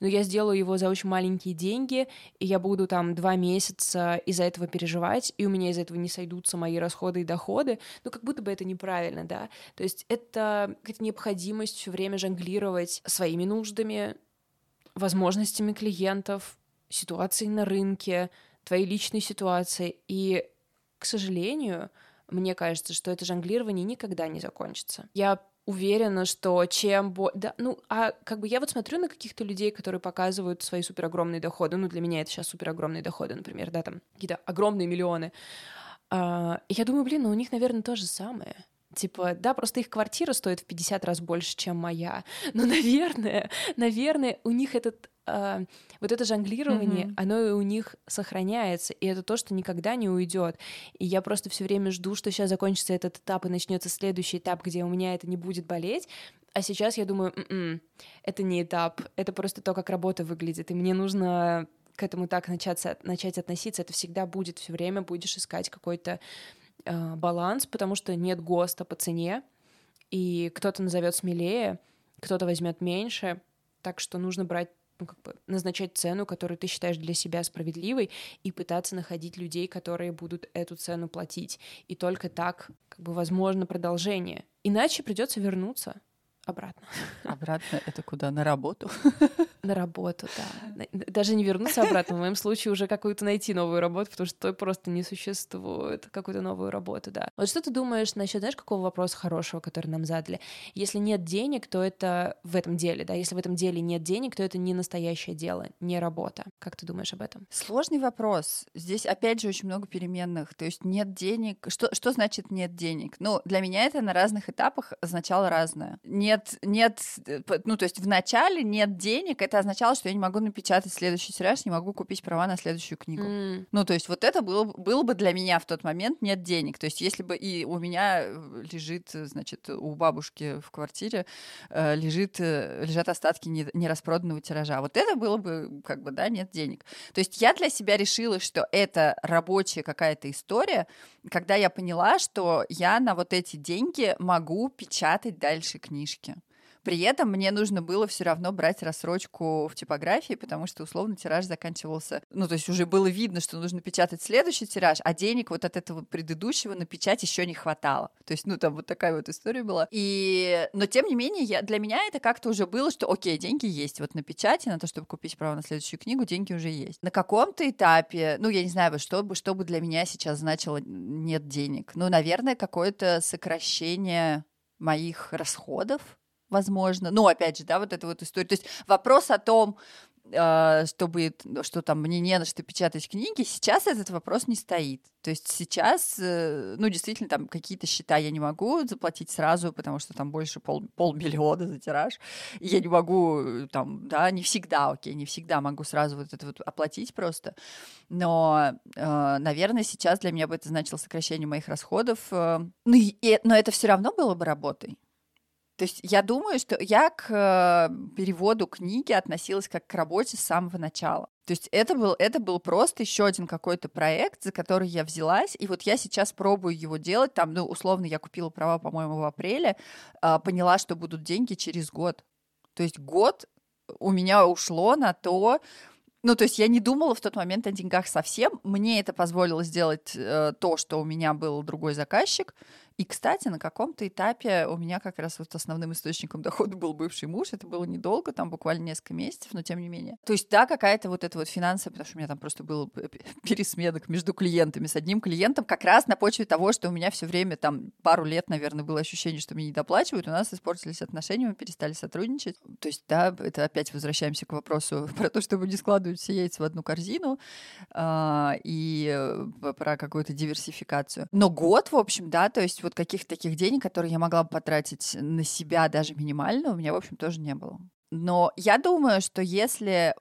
но я сделаю его за очень маленькие деньги, и я буду там два месяца из-за этого переживать, и у меня из этого не сойдутся мои расходы и доходы, ну как будто бы это неправильно, да, то есть это какая-то необходимость все время жонглировать своими нуждами, возможностями клиентов, ситуацией на рынке, твоей личной ситуацией, и, к сожалению, мне кажется, что это жонглирование никогда не закончится. Я уверена, что чем больше... Да, ну, а как бы я вот смотрю на каких-то людей, которые показывают свои супер огромные доходы, ну, для меня это сейчас супер огромные доходы, например, да, там какие-то огромные миллионы. А, я думаю, блин, ну у них, наверное, то же самое. Типа, да, просто их квартира стоит в 50 раз больше, чем моя. *laughs* Но, наверное, наверное, у них этот э, вот это жонглирование, mm-hmm. оно у них сохраняется, и это то, что никогда не уйдет. И я просто все время жду, что сейчас закончится этот этап и начнется следующий этап, где у меня это не будет болеть. А сейчас я думаю, м-м, это не этап, это просто то, как работа выглядит, и мне нужно к этому так начаться, начать относиться. Это всегда будет, все время будешь искать какой-то баланс, потому что нет ГОСТа по цене, и кто-то назовет смелее, кто-то возьмет меньше, так что нужно брать ну, как бы назначать цену, которую ты считаешь для себя справедливой, и пытаться находить людей, которые будут эту цену платить. И только так, как бы, возможно продолжение. Иначе придется вернуться обратно. Обратно это куда? На работу? *laughs* На работу, да. Даже не вернуться обратно, в моем случае уже какую-то найти новую работу, потому что той просто не существует. Какую-то новую работу, да. Вот что ты думаешь насчет, знаешь, какого вопроса хорошего, который нам задали? Если нет денег, то это в этом деле, да? Если в этом деле нет денег, то это не настоящее дело, не работа. Как ты думаешь об этом? Сложный вопрос. Здесь, опять же, очень много переменных. То есть нет денег. Что, что значит нет денег? Ну, для меня это на разных этапах означало разное. Нет, нет, э, ну, то есть в начале нет денег, это означало, что я не могу напечатать следующий тираж, не могу купить права на следующую книгу. М. Ну, то есть вот это было, было бы для меня в тот момент нет денег. То есть если бы и у меня э, лежит, э, значит, у бабушки в квартире э, лежит, лежат остатки не- нераспроданного тиража. Вот это было бы, как бы, да, нет денег. То есть я для себя решила, что это рабочая какая-то история, когда я поняла, что я на вот эти деньги могу печатать дальше книжки. При этом мне нужно было все равно брать рассрочку в типографии, потому что условно тираж заканчивался. Ну, то есть уже было видно, что нужно печатать следующий тираж, а денег вот от этого предыдущего на печать еще не хватало. То есть, ну, там вот такая вот история была. И... Но тем не менее, я... для меня это как-то уже было, что окей, деньги есть. Вот на печати, на то, чтобы купить право на следующую книгу, деньги уже есть. На каком-то этапе, ну, я не знаю, что бы, что бы для меня сейчас значило нет денег. Ну, наверное, какое-то сокращение моих расходов, возможно. Ну, опять же, да, вот эта вот история. То есть вопрос о том, э, чтобы, что там мне не на что печатать книги, сейчас этот вопрос не стоит. То есть сейчас, э, ну, действительно, там какие-то счета я не могу заплатить сразу, потому что там больше пол, полмиллиона за тираж. Я не могу, э, там, да, не всегда, окей, не всегда могу сразу вот это вот оплатить просто. Но, наверное, сейчас для меня бы это значило сокращение моих расходов. Ну, но это все равно было бы работой. То есть я думаю, что я к э, переводу книги относилась как к работе с самого начала. То есть это был, это был просто еще один какой-то проект, за который я взялась, и вот я сейчас пробую его делать. Там, ну, условно, я купила права, по-моему, в апреле, а, поняла, что будут деньги через год. То есть год у меня ушло на то, ну, то есть я не думала в тот момент о деньгах совсем. Мне это позволило сделать э, то, что у меня был другой заказчик. И, кстати, на каком-то этапе у меня как раз вот основным источником дохода был бывший муж. Это было недолго, там буквально несколько месяцев, но тем не менее. То есть, да, какая-то вот эта вот финансовая, потому что у меня там просто п- пересменок между клиентами. С одним клиентом как раз на почве того, что у меня все время там пару лет, наверное, было ощущение, что мне не доплачивают, у нас испортились отношения, мы перестали сотрудничать. То есть, да, это опять возвращаемся к вопросу про то, чтобы не складывать все яйца в одну корзину а, и э, про какую-то диверсификацию. Но год, в общем, да, то есть вот каких-то таких денег, которые я могла бы потратить на себя даже минимально, у меня, в общем, тоже не было. Но я думаю, что если,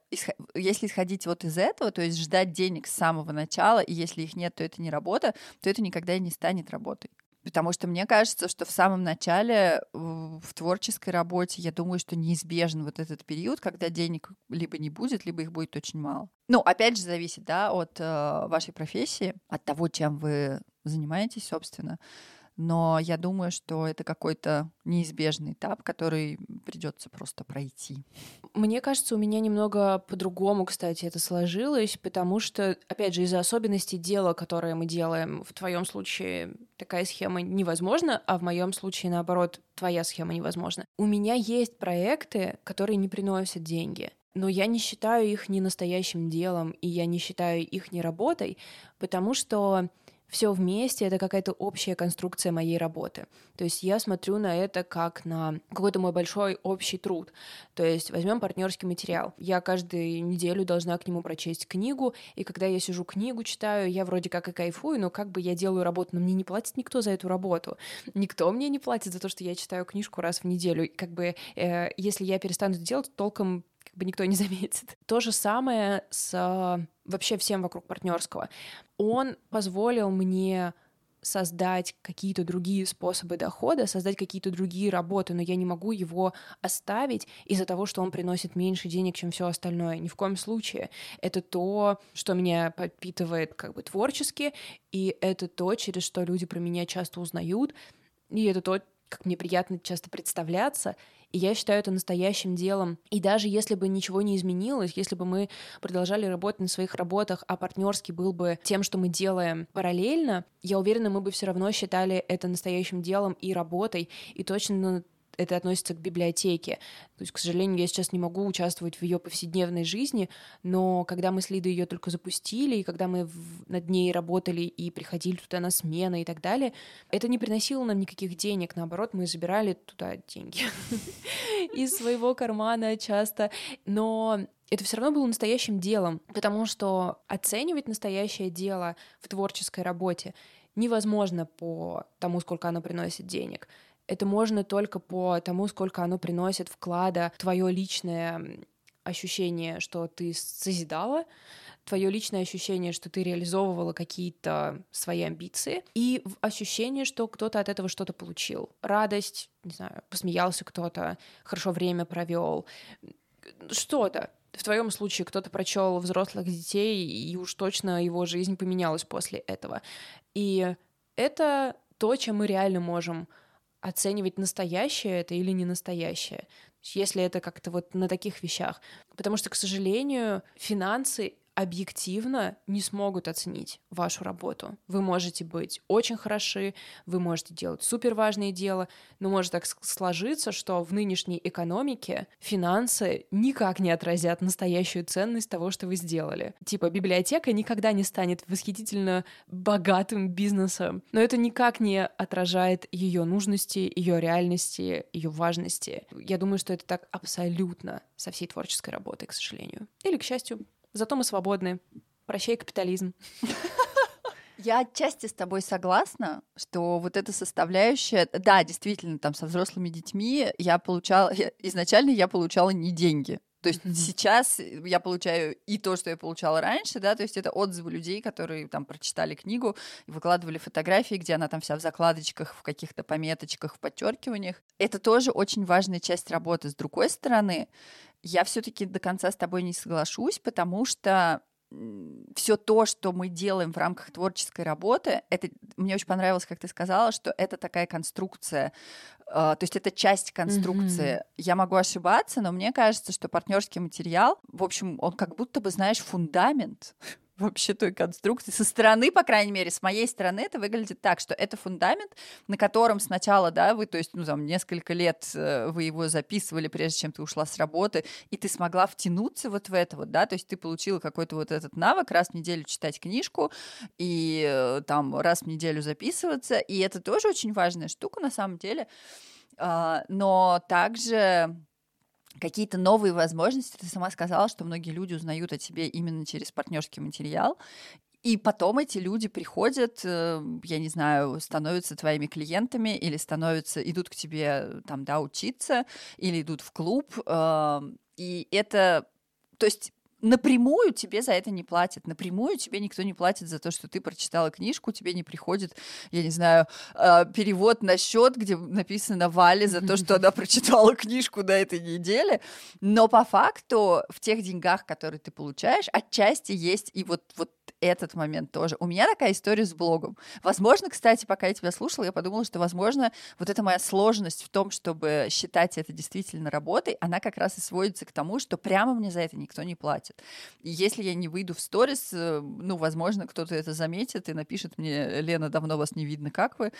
если исходить вот из этого, то есть ждать денег с самого начала, и если их нет, то это не работа, то это никогда и не станет работой. Потому что мне кажется, что в самом начале в творческой работе, я думаю, что неизбежен вот этот период, когда денег либо не будет, либо их будет очень мало. Ну, опять же, зависит, да, от э, вашей профессии, от того, чем вы занимаетесь, собственно. Но я думаю, что это какой-то неизбежный этап, который придется просто пройти. Мне кажется, у меня немного по-другому, кстати, это сложилось, потому что, опять же, из-за особенностей дела, которое мы делаем, в твоем случае такая схема невозможна, а в моем случае, наоборот, твоя схема невозможна. У меня есть проекты, которые не приносят деньги. Но я не считаю их не настоящим делом, и я не считаю их не работой, потому что все вместе это какая-то общая конструкция моей работы. То есть я смотрю на это как на какой-то мой большой общий труд. То есть возьмем партнерский материал. Я каждую неделю должна к нему прочесть книгу, и когда я сижу книгу читаю, я вроде как и кайфую, но как бы я делаю работу, но мне не платит никто за эту работу. Никто мне не платит за то, что я читаю книжку раз в неделю. И как бы э, если я перестану это делать, толком бы никто не *laughs* заметит. То же самое с э, вообще всем вокруг партнерского. Он позволил мне создать какие-то другие способы дохода, создать какие-то другие работы, но я не могу его оставить из-за того, что он приносит меньше денег, чем все остальное. Ни в коем случае. Это то, что меня подпитывает как бы творчески, и это то, через что люди про меня часто узнают, и это то, как мне приятно часто представляться, и я считаю это настоящим делом. И даже если бы ничего не изменилось, если бы мы продолжали работать на своих работах, а партнерский был бы тем, что мы делаем параллельно, я уверена, мы бы все равно считали это настоящим делом и работой, и точно это относится к библиотеке. То есть, к сожалению, я сейчас не могу участвовать в ее повседневной жизни, но когда мы с Лидой ее только запустили, и когда мы над ней работали и приходили туда на смены и так далее, это не приносило нам никаких денег, наоборот, мы забирали туда деньги *laughs* из своего кармана часто, но это все равно было настоящим делом, потому что оценивать настоящее дело в творческой работе невозможно по тому, сколько оно приносит денег. Это можно только по тому, сколько оно приносит вклада твое личное ощущение, что ты созидала, твое личное ощущение, что ты реализовывала какие-то свои амбиции, и ощущение, что кто-то от этого что-то получил. Радость, не знаю, посмеялся кто-то, хорошо время провел, что-то. В твоем случае кто-то прочел взрослых детей, и уж точно его жизнь поменялась после этого. И это то, чем мы реально можем оценивать, настоящее это или не настоящее. Если это как-то вот на таких вещах. Потому что, к сожалению, финансы объективно не смогут оценить вашу работу. Вы можете быть очень хороши, вы можете делать супер важное дело, но может так сложиться, что в нынешней экономике финансы никак не отразят настоящую ценность того, что вы сделали. Типа библиотека никогда не станет восхитительно богатым бизнесом, но это никак не отражает ее нужности, ее реальности, ее важности. Я думаю, что это так абсолютно со всей творческой работой, к сожалению. Или к счастью. Зато мы свободны. Прощай, капитализм. *laughs* Я отчасти с тобой согласна, что вот эта составляющая, да, действительно, там со взрослыми детьми я получала, я, изначально я получала не деньги, то есть mm-hmm. сейчас я получаю и то, что я получала раньше, да, то есть это отзывы людей, которые там прочитали книгу выкладывали фотографии, где она там вся в закладочках, в каких-то пометочках, в подчеркиваниях. Это тоже очень важная часть работы. С другой стороны, я все-таки до конца с тобой не соглашусь, потому что все то, что мы делаем в рамках творческой работы, это мне очень понравилось, как ты сказала, что это такая конструкция, э, то есть это часть конструкции. Mm-hmm. Я могу ошибаться, но мне кажется, что партнерский материал, в общем, он как будто бы, знаешь, фундамент вообще той конструкции. Со стороны, по крайней мере, с моей стороны это выглядит так, что это фундамент, на котором сначала, да, вы, то есть, ну, там, несколько лет э, вы его записывали, прежде чем ты ушла с работы, и ты смогла втянуться вот в это вот, да, то есть ты получила какой-то вот этот навык раз в неделю читать книжку и э, там раз в неделю записываться, и это тоже очень важная штука на самом деле, а, но также какие-то новые возможности. Ты сама сказала, что многие люди узнают о тебе именно через партнерский материал. И потом эти люди приходят, э, я не знаю, становятся твоими клиентами или становятся, идут к тебе там, да, учиться, или идут в клуб. Эм, и это, то есть напрямую тебе за это не платят. Напрямую тебе никто не платит за то, что ты прочитала книжку, тебе не приходит, я не знаю, а, перевод на счет, где написано Вале за то, что она прочитала книжку на этой неделе. Но по факту в тех деньгах, которые ты получаешь, отчасти есть и вот, вот этот момент тоже. У меня такая история с блогом. Возможно, кстати, пока я тебя слушала, я подумала, что, возможно, вот эта моя сложность в том, чтобы считать это действительно работой, она как раз и сводится к тому, что прямо мне за это никто не платит. И если я не выйду в сторис, э, ну, возможно, кто-то это заметит и напишет мне, Лена, давно вас не видно, как вы.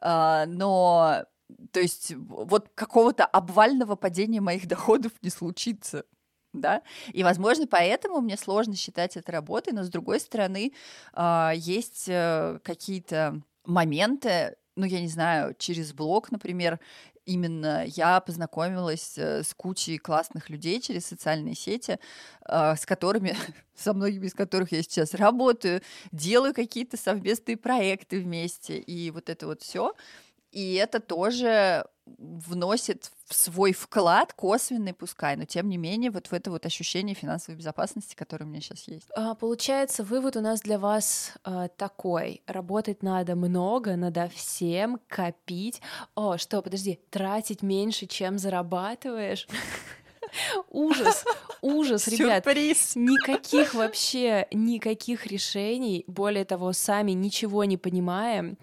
А, но то есть вот какого-то обвального падения моих *laughs* доходов не случится да, и, возможно, поэтому мне сложно считать это работой, но, с другой стороны, а, есть э, какие-то моменты, ну, я не знаю, через блог, например, именно я познакомилась э, с кучей классных людей через социальные сети, а, с которыми, *laughs* со многими из которых я сейчас работаю, делаю какие-то совместные проекты вместе, и вот это вот все. И это тоже вносит в свой вклад, косвенный пускай, но тем не менее вот в это вот ощущение финансовой безопасности, которое у меня сейчас есть. А, получается, вывод у нас для вас а, такой. Работать надо много, надо всем копить. О, что, подожди, тратить меньше, чем зарабатываешь? *laughs* Ужас, ужас, ребят. Сюрприз. Никаких *laughs* вообще, никаких решений. Более того, сами ничего не понимаем.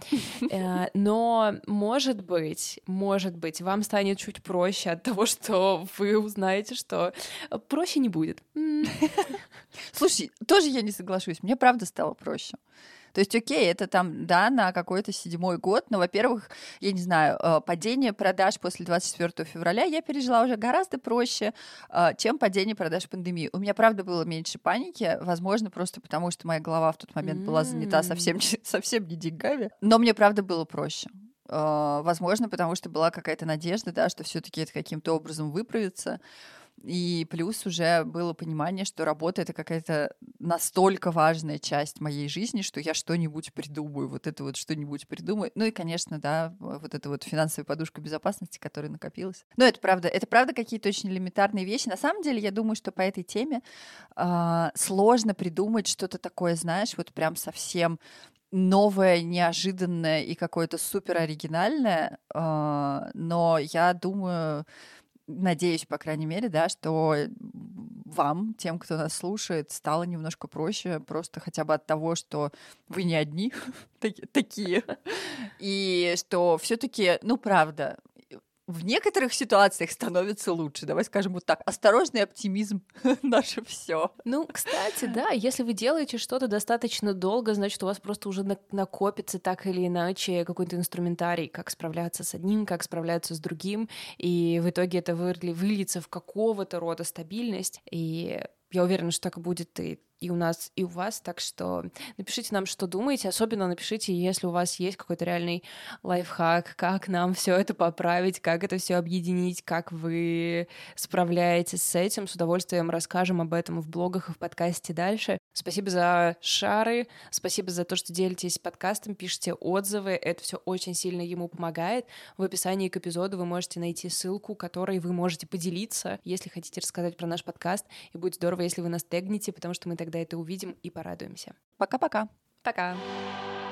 Э, но, может быть, может быть, вам станет чуть проще от того, что вы узнаете, что проще не будет. *laughs* Слушай, тоже я не соглашусь. Мне правда стало проще. То есть, окей, это там, да, на какой-то седьмой год, но, во-первых, я не знаю, э, падение продаж после 24 февраля я пережила уже гораздо проще, э, чем падение продаж пандемии. У меня, правда, было меньше паники, возможно, просто потому, что моя голова в тот момент была занята совсем, *laughs* совсем не деньгами, но мне, правда, было проще. Э, возможно, потому что была какая-то надежда, да, что все-таки это каким-то образом выправится. И плюс уже было понимание, что работа это какая-то настолько важная часть моей жизни, что я что-нибудь придумаю, вот это вот что-нибудь придумаю. Ну и, конечно, да, вот эта вот финансовая подушка безопасности, которая накопилась. Но это правда, это правда какие-то очень элементарные вещи. На самом деле, я думаю, что по этой теме э, сложно придумать что-то такое, знаешь, вот прям совсем новое, неожиданное и какое-то супер оригинальное, э, но я думаю, надеюсь, по крайней мере, да, что вам, тем, кто нас слушает, стало немножко проще, просто хотя бы от того, что вы не одни *laughs* такие, и что все-таки, ну, правда, в некоторых ситуациях становится лучше. Давай скажем вот так. Осторожный оптимизм *laughs* наше все. Ну, кстати, да, если вы делаете что-то достаточно долго, значит, у вас просто уже накопится так или иначе какой-то инструментарий, как справляться с одним, как справляться с другим, и в итоге это выльется в какого-то рода стабильность. И я уверена, что так будет и и у нас, и у вас. Так что напишите нам, что думаете. Особенно напишите, если у вас есть какой-то реальный лайфхак, как нам все это поправить, как это все объединить, как вы справляетесь с этим. С удовольствием расскажем об этом в блогах и в подкасте дальше. Спасибо за шары, спасибо за то, что делитесь подкастом, пишите отзывы. Это все очень сильно ему помогает. В описании к эпизоду вы можете найти ссылку, которой вы можете поделиться, если хотите рассказать про наш подкаст. И будет здорово, если вы нас тегните, потому что мы так тогда это увидим и порадуемся. Пока-пока. Пока. -пока. Пока.